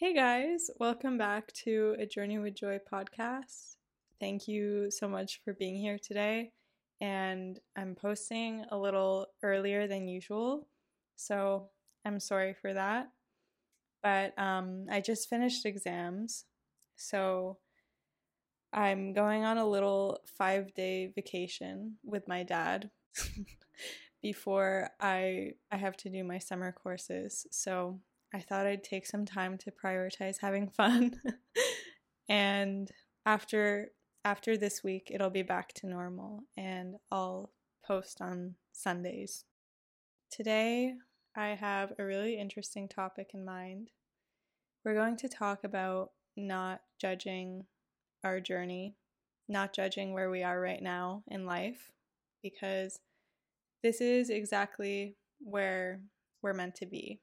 Hey guys, welcome back to a Journey with Joy podcast. Thank you so much for being here today. And I'm posting a little earlier than usual, so I'm sorry for that. But um, I just finished exams, so I'm going on a little five day vacation with my dad before I I have to do my summer courses. So I thought I'd take some time to prioritize having fun. and after after this week, it'll be back to normal and I'll post on Sundays. Today, I have a really interesting topic in mind. We're going to talk about not judging our journey, not judging where we are right now in life, because this is exactly where we're meant to be.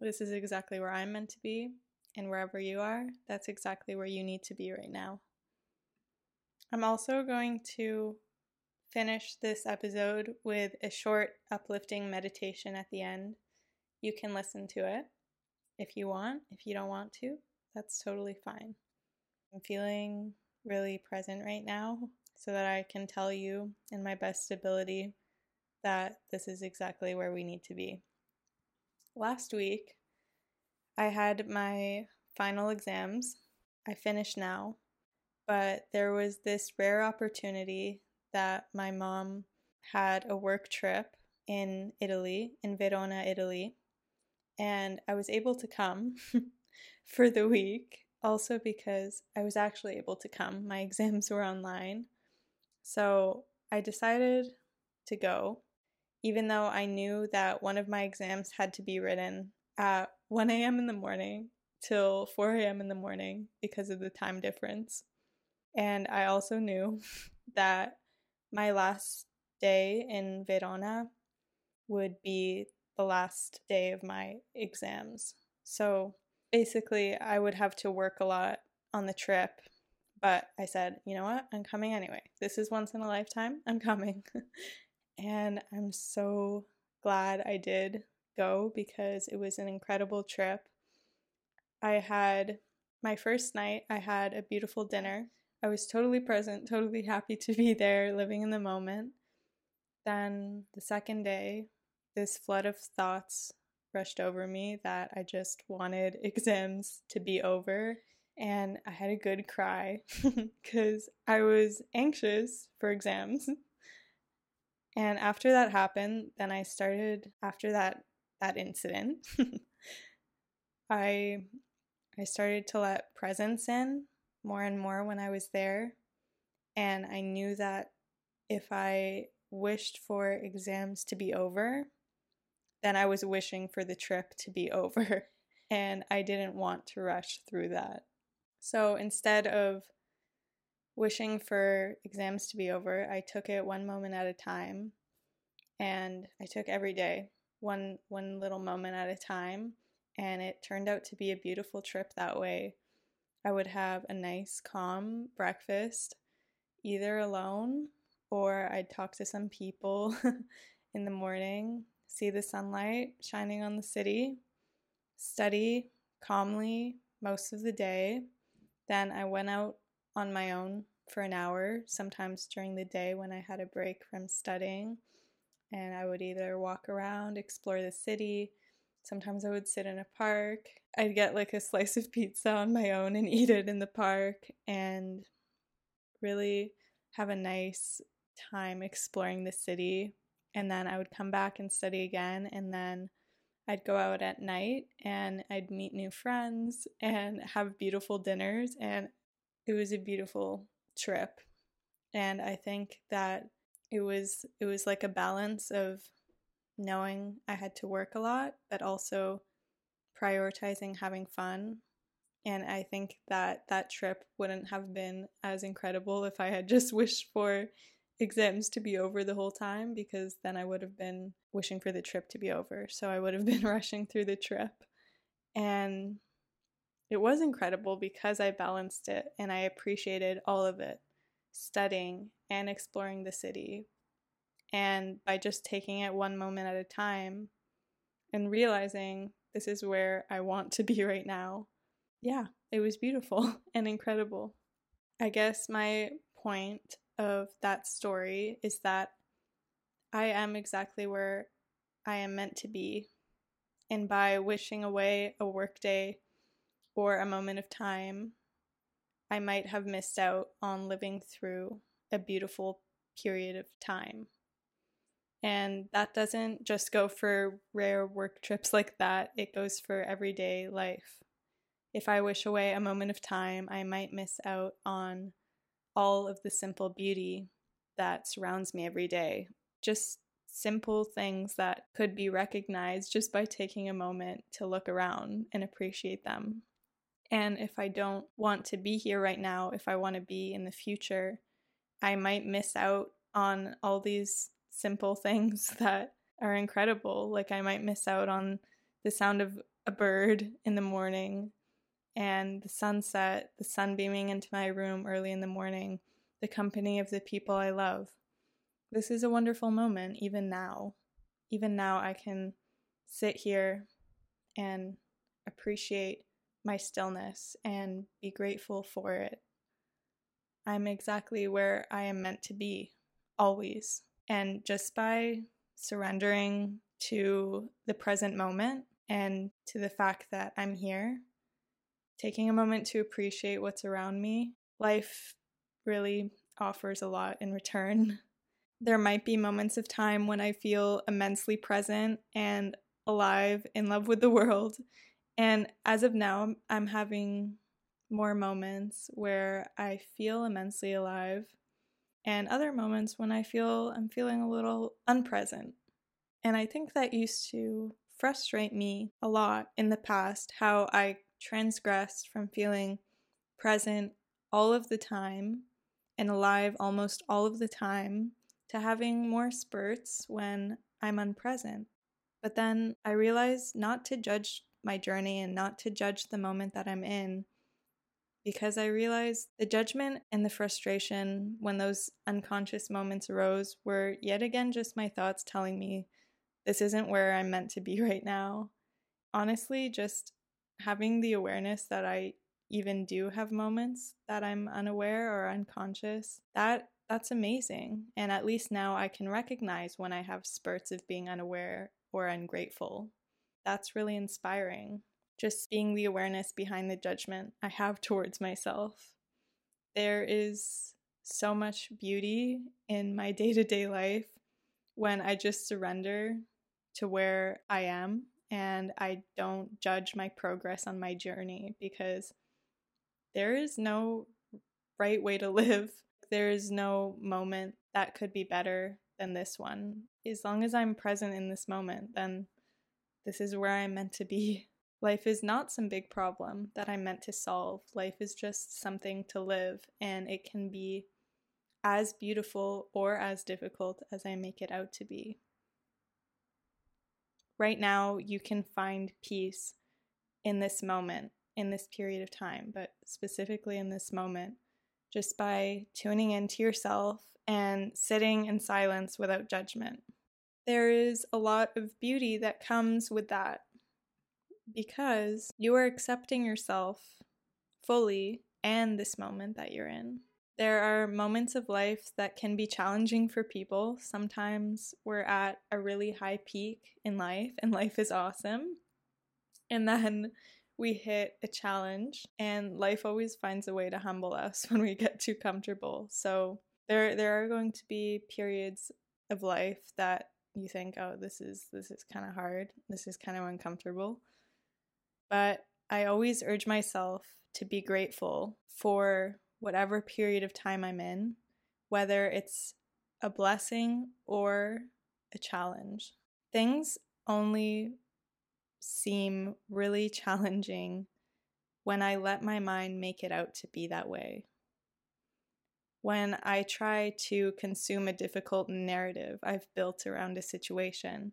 This is exactly where I'm meant to be, and wherever you are, that's exactly where you need to be right now. I'm also going to finish this episode with a short, uplifting meditation at the end. You can listen to it if you want. If you don't want to, that's totally fine. I'm feeling really present right now so that I can tell you in my best ability that this is exactly where we need to be. Last week, I had my final exams. I finished now, but there was this rare opportunity that my mom had a work trip in Italy, in Verona, Italy, and I was able to come for the week also because I was actually able to come. My exams were online. So I decided to go even though I knew that one of my exams had to be written at 1 a.m. in the morning till 4 a.m. in the morning because of the time difference. And I also knew that my last day in Verona would be the last day of my exams. So basically, I would have to work a lot on the trip. But I said, you know what? I'm coming anyway. This is once in a lifetime. I'm coming. And I'm so glad I did go because it was an incredible trip. I had my first night, I had a beautiful dinner. I was totally present, totally happy to be there, living in the moment. Then the second day, this flood of thoughts rushed over me that I just wanted exams to be over. And I had a good cry because I was anxious for exams. And after that happened, then I started after that that incident. I I started to let presence in more and more when I was there. And I knew that if I wished for exams to be over, then I was wishing for the trip to be over. And I didn't want to rush through that. So instead of wishing for exams to be over, I took it one moment at a time. And I took every day, one one little moment at a time, and it turned out to be a beautiful trip that way. I would have a nice calm breakfast either alone or I'd talk to some people in the morning, see the sunlight shining on the city, study calmly most of the day. Then I went out on my own for an hour, sometimes during the day when I had a break from studying. And I would either walk around, explore the city. Sometimes I would sit in a park. I'd get like a slice of pizza on my own and eat it in the park and really have a nice time exploring the city. And then I would come back and study again. And then I'd go out at night and I'd meet new friends and have beautiful dinners. And it was a beautiful trip. And I think that it was it was like a balance of knowing I had to work a lot, but also prioritizing having fun. And I think that that trip wouldn't have been as incredible if I had just wished for exams to be over the whole time because then I would have been wishing for the trip to be over. So I would have been rushing through the trip. And it was incredible because I balanced it and I appreciated all of it studying and exploring the city. And by just taking it one moment at a time and realizing This is where I want to be right now. Yeah, it was beautiful and incredible. I guess my point of that story is that I am exactly where I am meant to be. And by wishing away a workday or a moment of time, I might have missed out on living through a beautiful period of time. And that doesn't just go for rare work trips like that, it goes for everyday life. If I wish away a moment of time, I might miss out on all of the simple beauty that surrounds me every day. Just simple things that could be recognized just by taking a moment to look around and appreciate them. And if I don't want to be here right now, if I want to be in the future, I might miss out on all these simple things that are incredible. Like I might miss out on the sound of a bird in the morning and the sunset, the sun beaming into my room early in the morning, the company of the people I love. This is a wonderful moment, even now. Even now, I can sit here and appreciate my stillness and be grateful for it. I'm exactly where I am meant to be, always. And just by surrendering to the present moment and to the fact that I'm here, taking a moment to appreciate what's around me, life really offers a lot in return. There might be moments of time when I feel immensely present and alive, in love with the world. And as of now, I'm having more moments where I feel immensely alive and other moments when I feel I'm feeling a little unpresent. And I think that used to frustrate me a lot in the past how I transgressed from feeling present all of the time and alive almost all of the time to having more spurts when I'm unpresent. But then I realized not to judge my journey and not to judge the moment that I'm in because I realized the judgment and the frustration when those unconscious moments arose were yet again just my thoughts telling me this isn't where I'm meant to be right now. Honestly, just having the awareness that I even do have moments that I'm unaware or unconscious, that that's amazing. And at least now I can recognize when I have spurts of being unaware or ungrateful. That's really inspiring just being the awareness behind the judgment I have towards myself. There is so much beauty in my day to day life when I just surrender to where I am and I don't judge my progress on my journey because there is no right way to live. There is no moment that could be better than this one. As long as I'm present in this moment, then this is where I'm meant to be. Life is not some big problem that I'm meant to solve. Life is just something to live, and it can be as beautiful or as difficult as I make it out to be. Right now, you can find peace in this moment, in this period of time, but specifically in this moment, just by tuning into yourself and sitting in silence without judgment. There is a lot of beauty that comes with that because you are accepting yourself fully and this moment that you're in. There are moments of life that can be challenging for people. Sometimes we're at a really high peak in life and life is awesome. And then we hit a challenge and life always finds a way to humble us when we get too comfortable. So there there are going to be periods of life that you think, "Oh, this is this is kind of hard. This is kind of uncomfortable." But I always urge myself to be grateful for whatever period of time I'm in, whether it's a blessing or a challenge. Things only seem really challenging when I let my mind make it out to be that way. When I try to consume a difficult narrative I've built around a situation.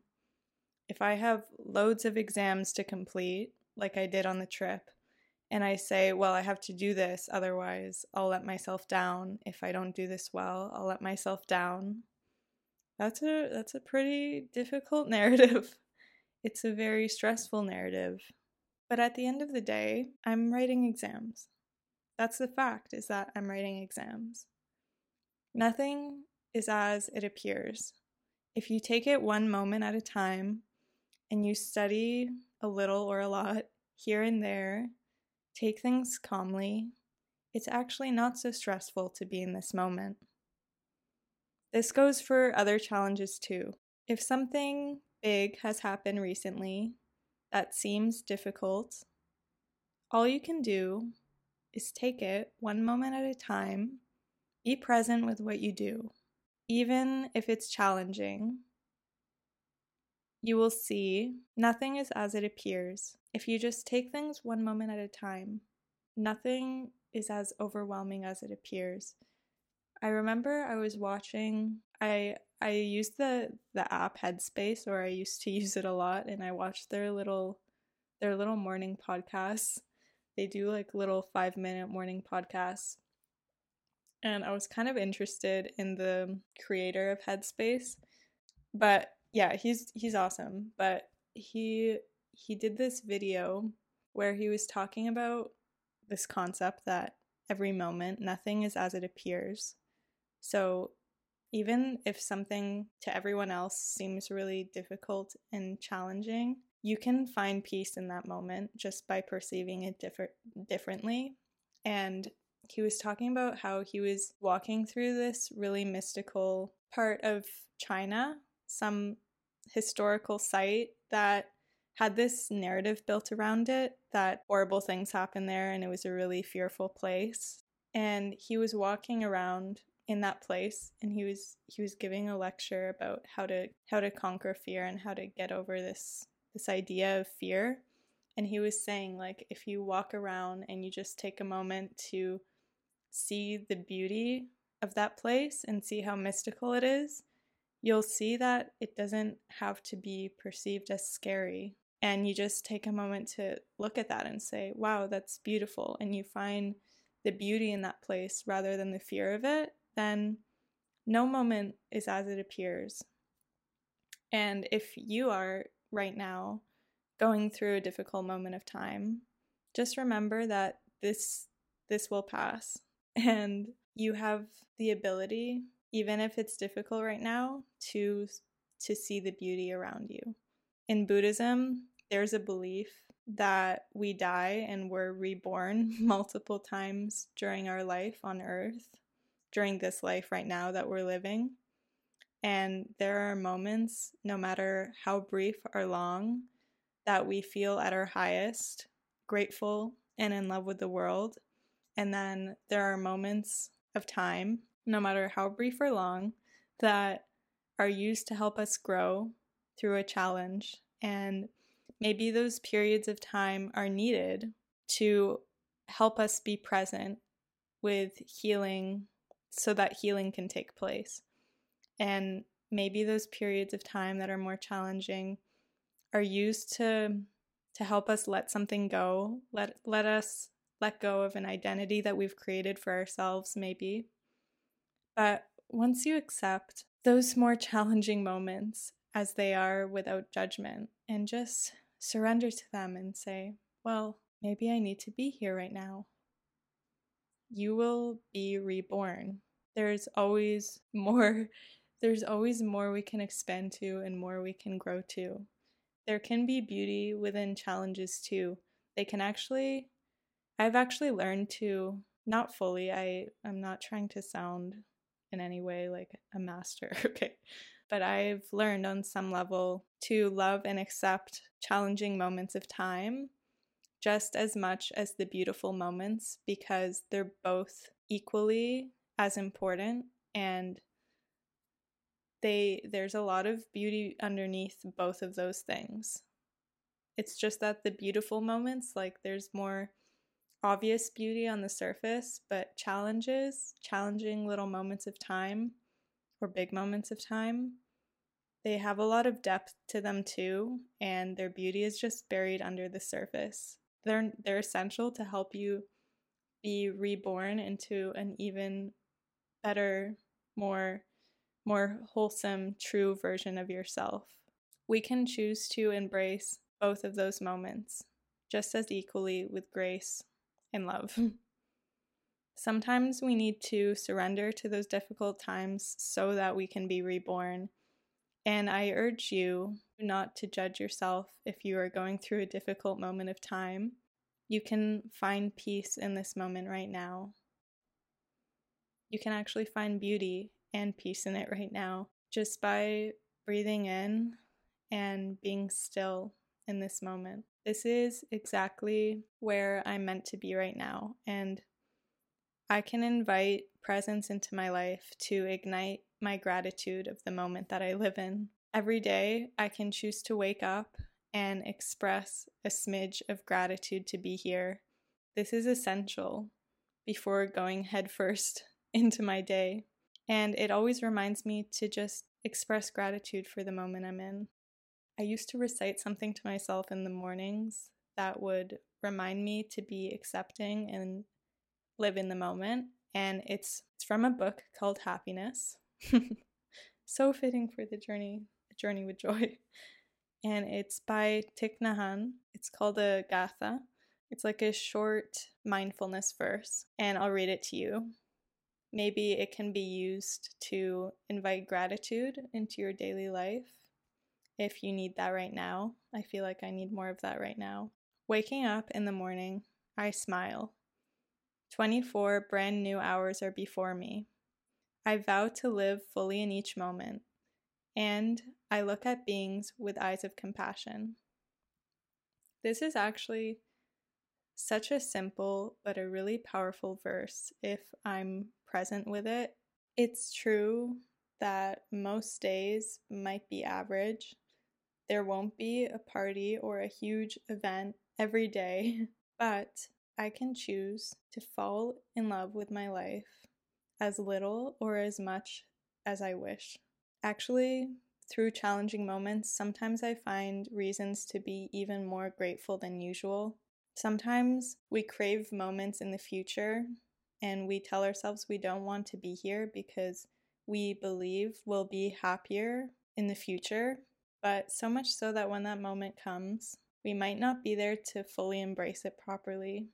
If I have loads of exams to complete like I did on the trip, and I say, well, I have to do this, otherwise, I'll let myself down. If I don't do this well, I'll let myself down. That's a that's a pretty difficult narrative. it's a very stressful narrative. But at the end of the day, I'm writing exams. That's the fact, is that I'm writing exams. Nothing is as it appears. If you take it one moment at a time and you study a little or a lot here and there, take things calmly, it's actually not so stressful to be in this moment. This goes for other challenges too. If something big has happened recently that seems difficult, all you can do is take it one moment at a time, be present with what you do. Even if it's challenging, you will see nothing is as it appears. If you just take things one moment at a time, nothing is as overwhelming as it appears. I remember I was watching I I used the the app Headspace or I used to use it a lot and I watched their little their little morning podcasts. They do like little 5 minute morning podcasts. And I was kind of interested in the creator of Headspace. But yeah, he's he's awesome, but he he did this video where he was talking about this concept that every moment nothing is as it appears. So even if something to everyone else seems really difficult and challenging, you can find peace in that moment just by perceiving it differ- differently. And he was talking about how he was walking through this really mystical part of China, some historical site that had this narrative built around it that horrible things happened there and it was a really fearful place. And he was walking around in that place and he was he was giving a lecture about how to how to conquer fear and how to get over this this idea of fear and he was saying like if you walk around and you just take a moment to see the beauty of that place and see how mystical it is you'll see that it doesn't have to be perceived as scary. And you just take a moment to look at that and say wow that's beautiful. And you find the beauty in that place rather than the fear of it then no moment is as it appears. And if you are right now going through a difficult moment of time, just remember that this this will pass and you have the ability even if it's difficult right now to to see the beauty around you. In Buddhism, there's a belief that we die and we're reborn multiple times during our life on earth during this life right now that we're living. And there are moments, no matter how brief or long, that we feel at our highest, grateful and in love with the world. And then there are moments of time, no matter how brief or long, that are used to help us grow through a challenge. And maybe those periods of time are needed to help us be present with healing so that healing can take place. And maybe those periods of time that are more challenging are used to to help us let something go, let let us let go of an identity that we've created for ourselves maybe. But once you accept those more challenging moments as they are without judgment and just surrender to them and say, well, maybe I need to be here right now. You will be reborn there's always more there's always more we can expand to and more we can grow to. There can be beauty within challenges too. They can actually I've actually learned to not fully. I I'm not trying to sound in any way like a master, okay? But I've learned on some level to love and accept challenging moments of time just as much as the beautiful moments because they're both equally as important and they there's a lot of beauty underneath both of those things. It's just that the beautiful moments like there's more obvious beauty on the surface, but challenges, challenging little moments of time or big moments of time, they have a lot of depth to them too, and their beauty is just buried under the surface. They're they're essential to help you be reborn into an even better, more more wholesome, true version of yourself. We can choose to embrace both of those moments just as equally with grace and love. Mm. Sometimes we need to surrender to those difficult times so that we can be reborn. And I urge you not to judge yourself if you are going through a difficult moment of time. You can find peace in this moment right now. You can actually find beauty and peace in it right now just by breathing in and being still in this moment. This is exactly where I'm meant to be right now. And I can invite presence into my life to ignite my gratitude of the moment that I live in. Every day, I can choose to wake up and express a smidge of gratitude to be here. This is essential before going headfirst into my day. And it always reminds me to just express gratitude for the moment I'm in. I used to recite something to myself in the mornings that would remind me to be accepting and live in the moment. And it's, it's from a book called Happiness. so fitting for the journey, a journey with joy. And it's by Thich Nhat. It's called a Gatha. It's like a short mindfulness verse, and I'll read it to you. Maybe it can be used to invite gratitude into your daily life if you need that right now. I feel like I need more of that right now. Waking up in the morning, I smile. 24 brand new hours are before me. I vow to live fully in each moment, and I look at beings with eyes of compassion. This is actually such a simple but a really powerful verse if I'm present with it. It's true that most days might be average, there won't be a party or a huge event every day, but I can choose to fall in love with my life as little or as much as I wish. Actually, through challenging moments, sometimes I find reasons to be even more grateful than usual. Sometimes we crave moments in the future and we tell ourselves we don't want to be here because we believe we'll be happier in the future but so much so that when that moment comes, we might not be there to fully embrace it properly.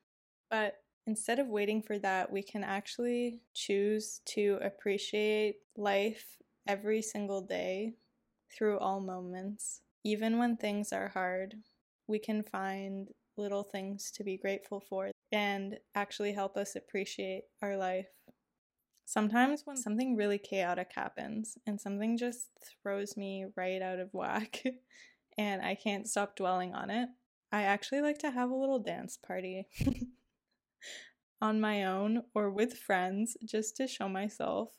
But instead of waiting for that, we can actually choose to appreciate life every single day through all moments. Even when things are hard, we can find little things to be grateful for and actually help us appreciate our life. Sometimes when something really chaotic happens and something just throws me right out of whack and I can't stop dwelling on it, I actually like to have a little dance party on my own or with friends just to show myself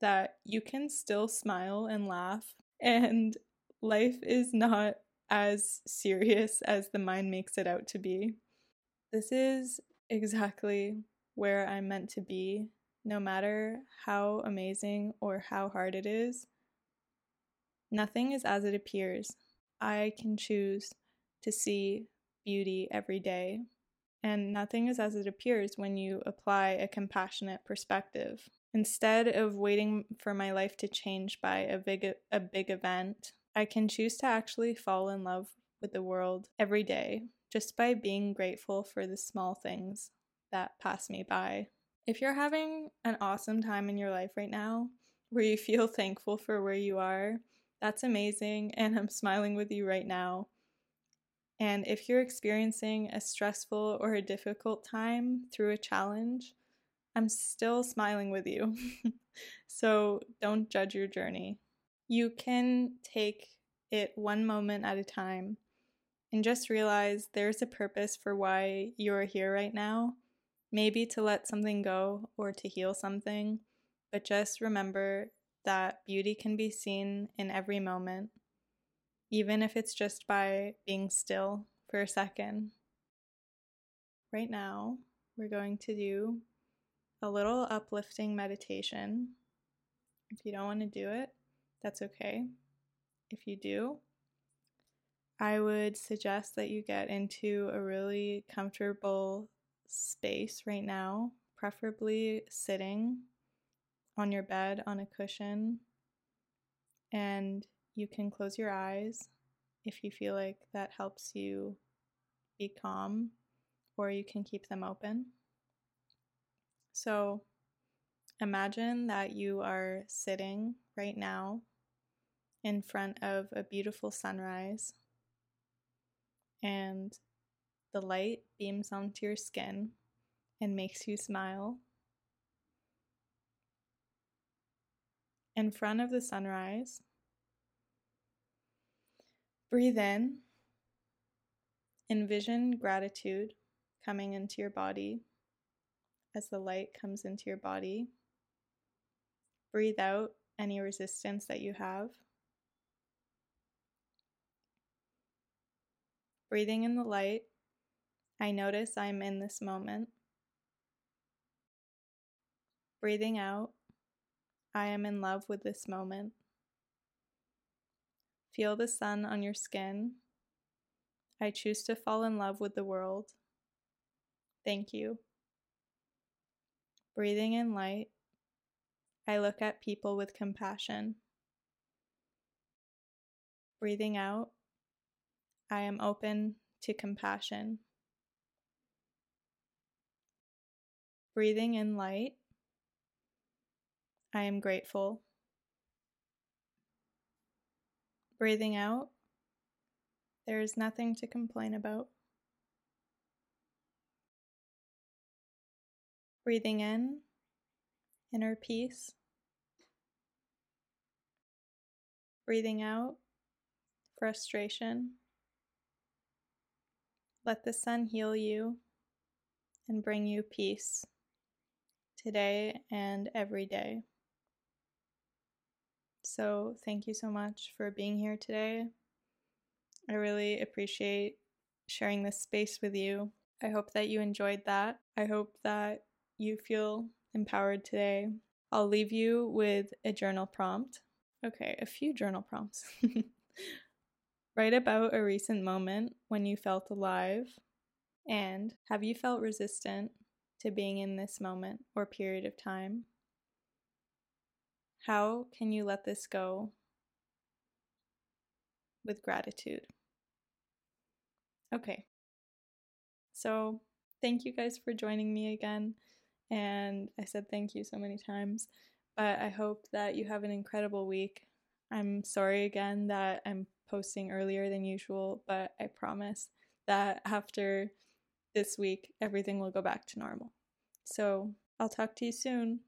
that you can still smile and laugh and life is not as serious as the mind makes it out to be. This is exactly where I'm meant to be no matter how amazing or how hard it is, nothing is as it appears. I can choose to see beauty every day, and nothing is as it appears when you apply a compassionate perspective. Instead of waiting for my life to change by a big a big event, I can choose to actually fall in love with the world every day just by being grateful for the small things that pass me by. If you're having an awesome time in your life right now, where you feel thankful for where you are, that's amazing, and I'm smiling with you right now. And if you're experiencing a stressful or a difficult time through a challenge, I'm still smiling with you. so don't judge your journey. You can take it one moment at a time and just realize there's a purpose for why you're here right now maybe to let something go or to heal something, but just remember that beauty can be seen in every moment, even if it's just by being still for a second. Right now, we're going to do a little uplifting meditation. If you don't want to do it, that's okay. If you do, I would suggest that you get into a really comfortable space right now, preferably sitting on your bed on a cushion. And you can close your eyes if you feel like that helps you be calm, or you can keep them open. So imagine that you are sitting right now in front of a beautiful sunrise and the light beams onto your skin and makes you smile. In front of the sunrise, breathe in, envision gratitude coming into your body as the light comes into your body. Breathe out any resistance that you have. Breathing in the light, I notice I'm in this moment. Breathing out, I am in love with this moment. Feel the sun on your skin. I choose to fall in love with the world. Thank you. Breathing in light, I look at people with compassion. Breathing out, I am open to compassion. Breathing in light, I am grateful. Breathing out, there is nothing to complain about. Breathing in, inner peace. Breathing out, frustration. Let the sun heal you and bring you peace today and every day. So, thank you so much for being here today. I really appreciate sharing this space with you. I hope that you enjoyed that. I hope that you feel empowered today. I'll leave you with a journal prompt. Okay, a few journal prompts. Write about a recent moment when you felt alive. And have you felt resistant to being in this moment or period of time? How can you let this go with gratitude? Okay. So, thank you guys for joining me again. And I said thank you so many times, but I hope that you have an incredible week. I'm sorry again that I'm posting earlier than usual, but I promise that after this week, everything will go back to normal. So I'll talk to you soon.